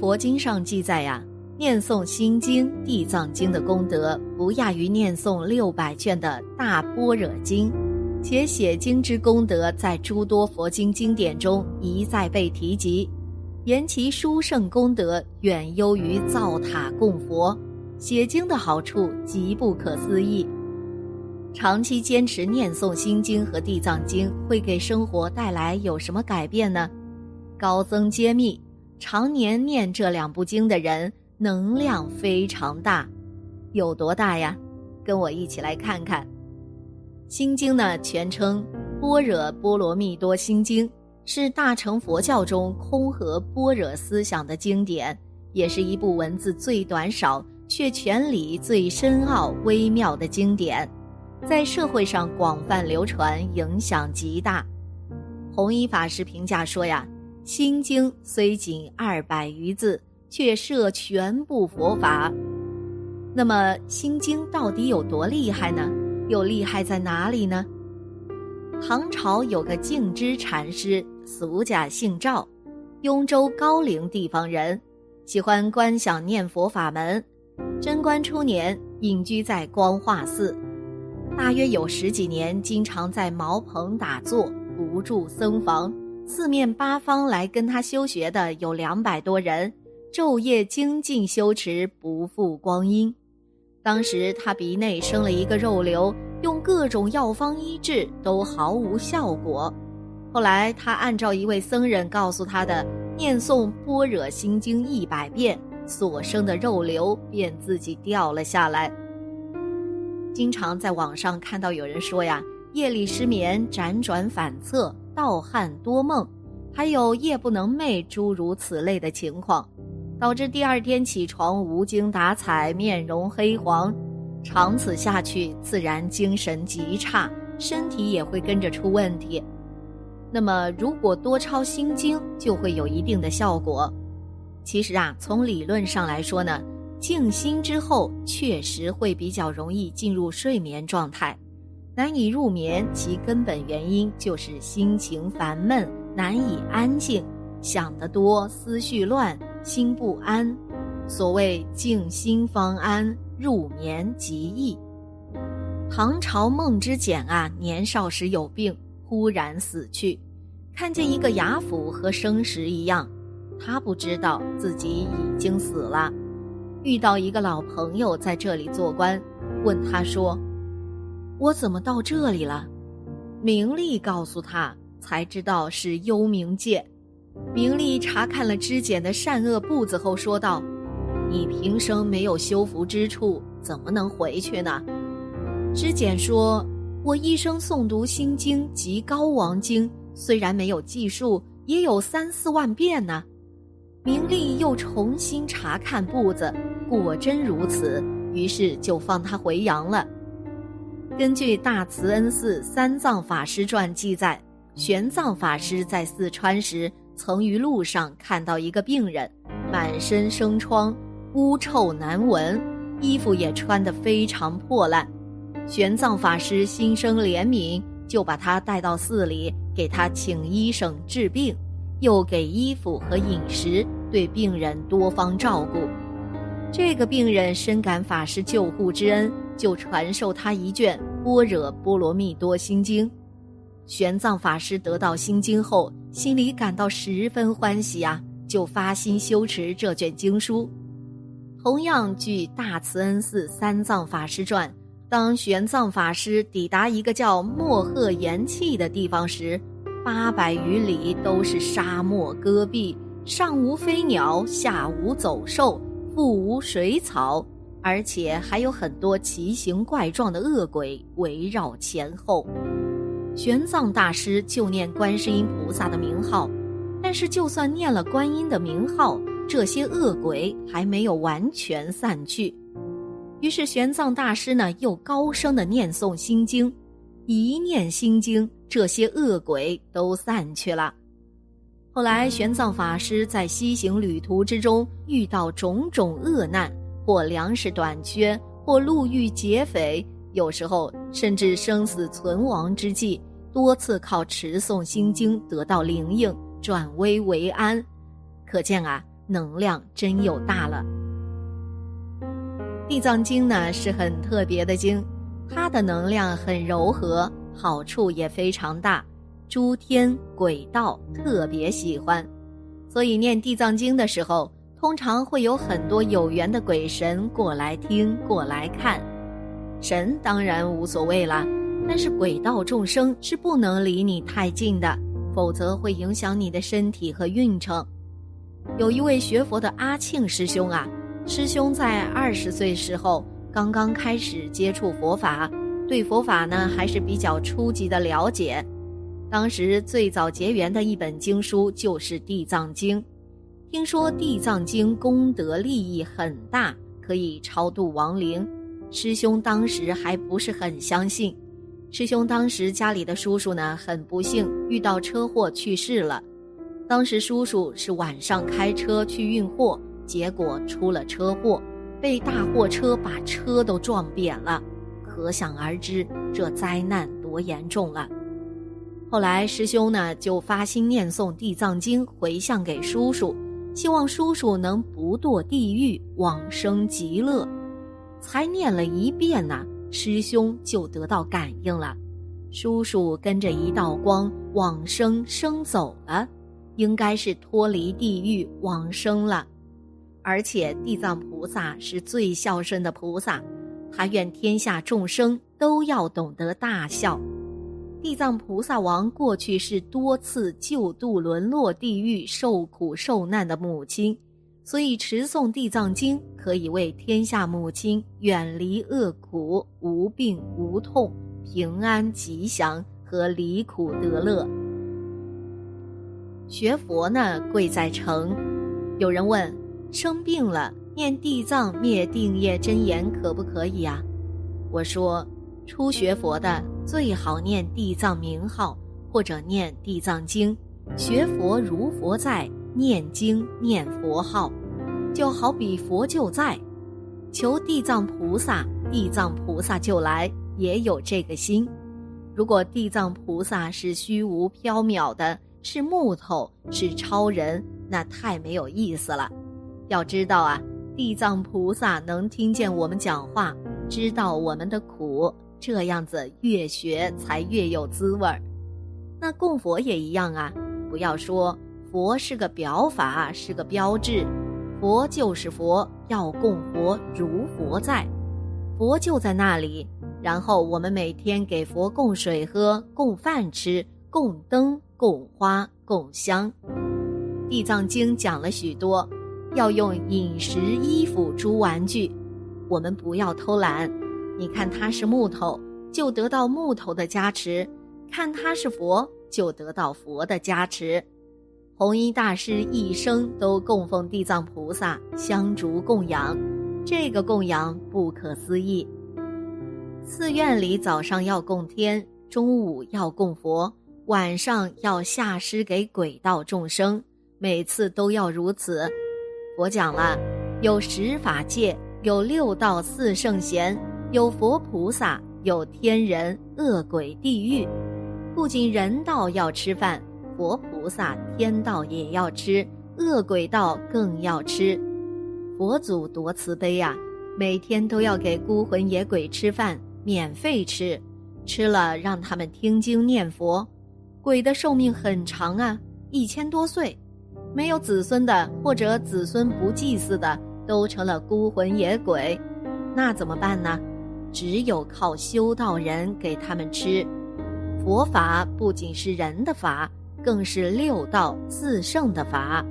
佛经上记载呀，念诵心经、地藏经的功德不亚于念诵六百卷的大般若经，且写经之功德在诸多佛经经典中一再被提及，言其殊胜功德远优于造塔供佛。写经的好处极不可思议。长期坚持念诵心经和地藏经，会给生活带来有什么改变呢？高僧揭秘。常年念这两部经的人，能量非常大，有多大呀？跟我一起来看看。心经呢，全称《般若波罗蜜多心经》，是大乘佛教中空和般若思想的经典，也是一部文字最短少却全理最深奥微妙的经典，在社会上广泛流传，影响极大。弘一法师评价说呀。心经虽仅二百余字，却摄全部佛法。那么，心经到底有多厉害呢？又厉害在哪里呢？唐朝有个净之禅师，俗家姓赵，雍州高陵地方人，喜欢观想念佛法门。贞观初年，隐居在光化寺，大约有十几年，经常在茅棚打坐，不住僧房。四面八方来跟他修学的有两百多人，昼夜精进修持，不负光阴。当时他鼻内生了一个肉瘤，用各种药方医治都毫无效果。后来他按照一位僧人告诉他的，念诵般若心经一百遍，所生的肉瘤便自己掉了下来。经常在网上看到有人说呀，夜里失眠，辗转反侧。盗汗多梦，还有夜不能寐，诸如此类的情况，导致第二天起床无精打采，面容黑黄，长此下去，自然精神极差，身体也会跟着出问题。那么，如果多抄心经，就会有一定的效果。其实啊，从理论上来说呢，静心之后，确实会比较容易进入睡眠状态。难以入眠，其根本原因就是心情烦闷，难以安静，想得多，思绪乱，心不安。所谓静心方安，入眠即易。唐朝孟之简啊，年少时有病，忽然死去，看见一个哑府和生时一样，他不知道自己已经死了。遇到一个老朋友在这里做官，问他说。我怎么到这里了？明丽告诉他，才知道是幽冥界。明丽查看了知简的善恶簿子后说道：“你平生没有修福之处，怎么能回去呢？”知简说：“我一生诵读心经及高王经，虽然没有计数，也有三四万遍呢。”明丽又重新查看簿子，果真如此，于是就放他回阳了。根据大慈恩寺三藏法师传记载，玄奘法师在四川时，曾于路上看到一个病人，满身生疮，污臭难闻，衣服也穿得非常破烂。玄奘法师心生怜悯，就把他带到寺里，给他请医生治病，又给衣服和饮食，对病人多方照顾。这个病人深感法师救护之恩，就传授他一卷。般若波罗蜜多心经，玄奘法师得到心经后，心里感到十分欢喜啊，就发心修持这卷经书。同样，据大慈恩寺三藏法师传，当玄奘法师抵达一个叫莫鹤岩气的地方时，八百余里都是沙漠戈壁，上无飞鸟，下无走兽，腹无水草。而且还有很多奇形怪状的恶鬼围绕前后。玄奘大师就念观世音菩萨的名号，但是就算念了观音的名号，这些恶鬼还没有完全散去。于是玄奘大师呢又高声的念诵心经，一念心经，这些恶鬼都散去了。后来玄奘法师在西行旅途之中遇到种种恶难。或粮食短缺，或路遇劫匪，有时候甚至生死存亡之际，多次靠持诵心经得到灵应，转危为安。可见啊，能量真有大了。地藏经呢是很特别的经，它的能量很柔和，好处也非常大，诸天鬼道特别喜欢，所以念地藏经的时候，通常会有很多有缘的鬼神过来听、过来看。神当然无所谓了，但是鬼道众生是不能离你太近的。否则会影响你的身体和运程。有一位学佛的阿庆师兄啊，师兄在二十岁时候刚刚开始接触佛法，对佛法呢还是比较初级的了解。当时最早结缘的一本经书就是《地藏经》，听说《地藏经》功德利益很大，可以超度亡灵。师兄当时还不是很相信。师兄当时家里的叔叔呢，很不幸遇到车祸去世了。当时叔叔是晚上开车去运货，结果出了车祸，被大货车把车都撞扁了。可想而知，这灾难多严重了。后来师兄呢就发心念诵《地藏经》，回向给叔叔，希望叔叔能不堕地狱，往生极乐。才念了一遍呢。师兄就得到感应了，叔叔跟着一道光往生生走了，应该是脱离地狱往生了。而且地藏菩萨是最孝顺的菩萨，他愿天下众生都要懂得大孝。地藏菩萨王过去是多次救度沦落地狱受苦受难的母亲。所以持诵地藏经可以为天下母亲远离恶苦、无病无痛、平安吉祥和离苦得乐。学佛呢，贵在诚。有人问：生病了念地藏灭定业真言可不可以啊？我说：初学佛的最好念地藏名号或者念地藏经。学佛如佛在，念经念佛号。就好比佛就在，求地藏菩萨，地藏菩萨就来，也有这个心。如果地藏菩萨是虚无缥缈的，是木头，是超人，那太没有意思了。要知道啊，地藏菩萨能听见我们讲话，知道我们的苦，这样子越学才越有滋味儿。那供佛也一样啊，不要说佛是个表法，是个标志。佛就是佛，要供佛如佛在，佛就在那里。然后我们每天给佛供水喝、供饭吃、供灯、供花、供香。地藏经讲了许多，要用饮食、衣服、诸玩具。我们不要偷懒。你看他是木头，就得到木头的加持；看他是佛，就得到佛的加持。弘一大师一生都供奉地藏菩萨，香烛供养，这个供养不可思议。寺院里早上要供天，中午要供佛，晚上要下施给鬼道众生，每次都要如此。佛讲了，有十法界，有六道四圣贤，有佛菩萨，有天人、恶鬼、地狱，不仅人道要吃饭。佛菩萨、天道也要吃，恶鬼道更要吃。佛祖多慈悲呀，每天都要给孤魂野鬼吃饭，免费吃，吃了让他们听经念佛。鬼的寿命很长啊，一千多岁，没有子孙的或者子孙不祭祀的，都成了孤魂野鬼，那怎么办呢？只有靠修道人给他们吃。佛法不仅是人的法。更是六道自胜的法，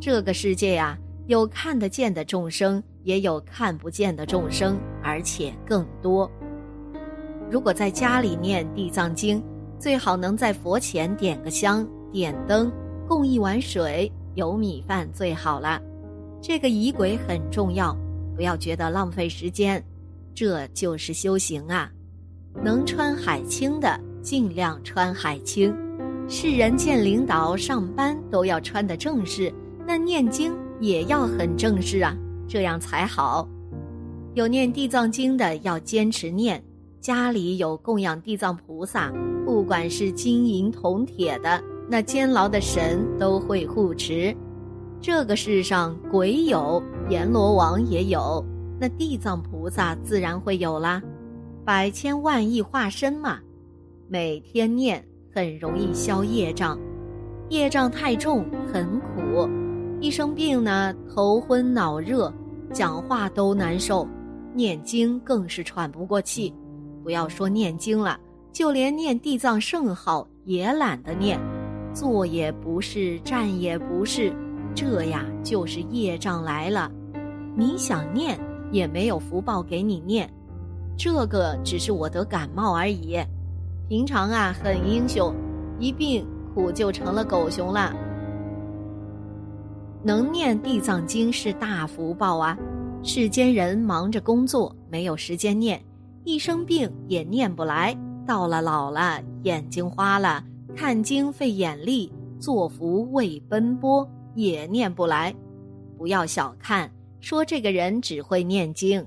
这个世界呀，有看得见的众生，也有看不见的众生，而且更多。如果在家里念地藏经，最好能在佛前点个香、点灯，供一碗水，有米饭最好了。这个仪轨很重要，不要觉得浪费时间，这就是修行啊。能穿海青的，尽量穿海青。世人见领导上班都要穿得正式，那念经也要很正式啊，这样才好。有念地藏经的要坚持念，家里有供养地藏菩萨，不管是金银铜铁的，那监牢的神都会护持。这个世上鬼有，阎罗王也有，那地藏菩萨自然会有啦。百千万亿化身嘛，每天念很容易消业障，业障太重很苦，一生病呢头昏脑热，讲话都难受，念经更是喘不过气。不要说念经了，就连念地藏圣号也懒得念，坐也不是，站也不是。这呀，就是业障来了，你想念也没有福报给你念，这个只是我得感冒而已，平常啊很英雄，一病苦就成了狗熊了。能念地藏经是大福报啊，世间人忙着工作，没有时间念，一生病也念不来，到了老了眼睛花了，看经费眼力，做福为奔波。也念不来，不要小看说这个人只会念经，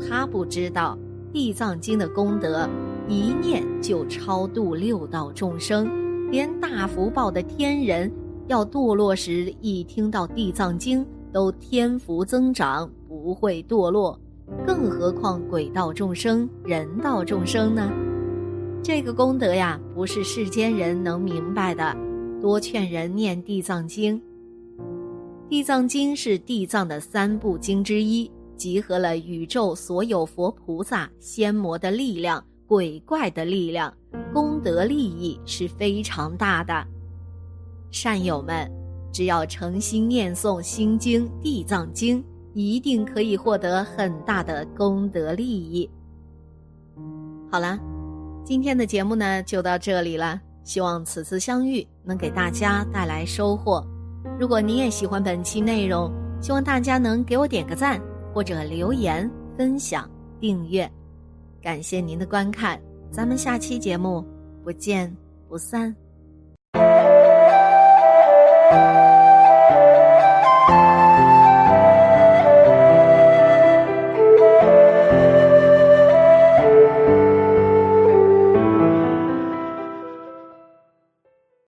他不知道地藏经的功德，一念就超度六道众生，连大福报的天人要堕落时，一听到地藏经都天福增长，不会堕落，更何况鬼道众生、人道众生呢？这个功德呀，不是世间人能明白的，多劝人念地藏经。地藏经是地藏的三部经之一，集合了宇宙所有佛菩萨、仙魔的力量、鬼怪的力量，功德利益是非常大的。善友们，只要诚心念诵心经、地藏经，一定可以获得很大的功德利益。好了，今天的节目呢就到这里了，希望此次相遇能给大家带来收获。如果你也喜欢本期内容，希望大家能给我点个赞，或者留言、分享、订阅，感谢您的观看，咱们下期节目不见不散。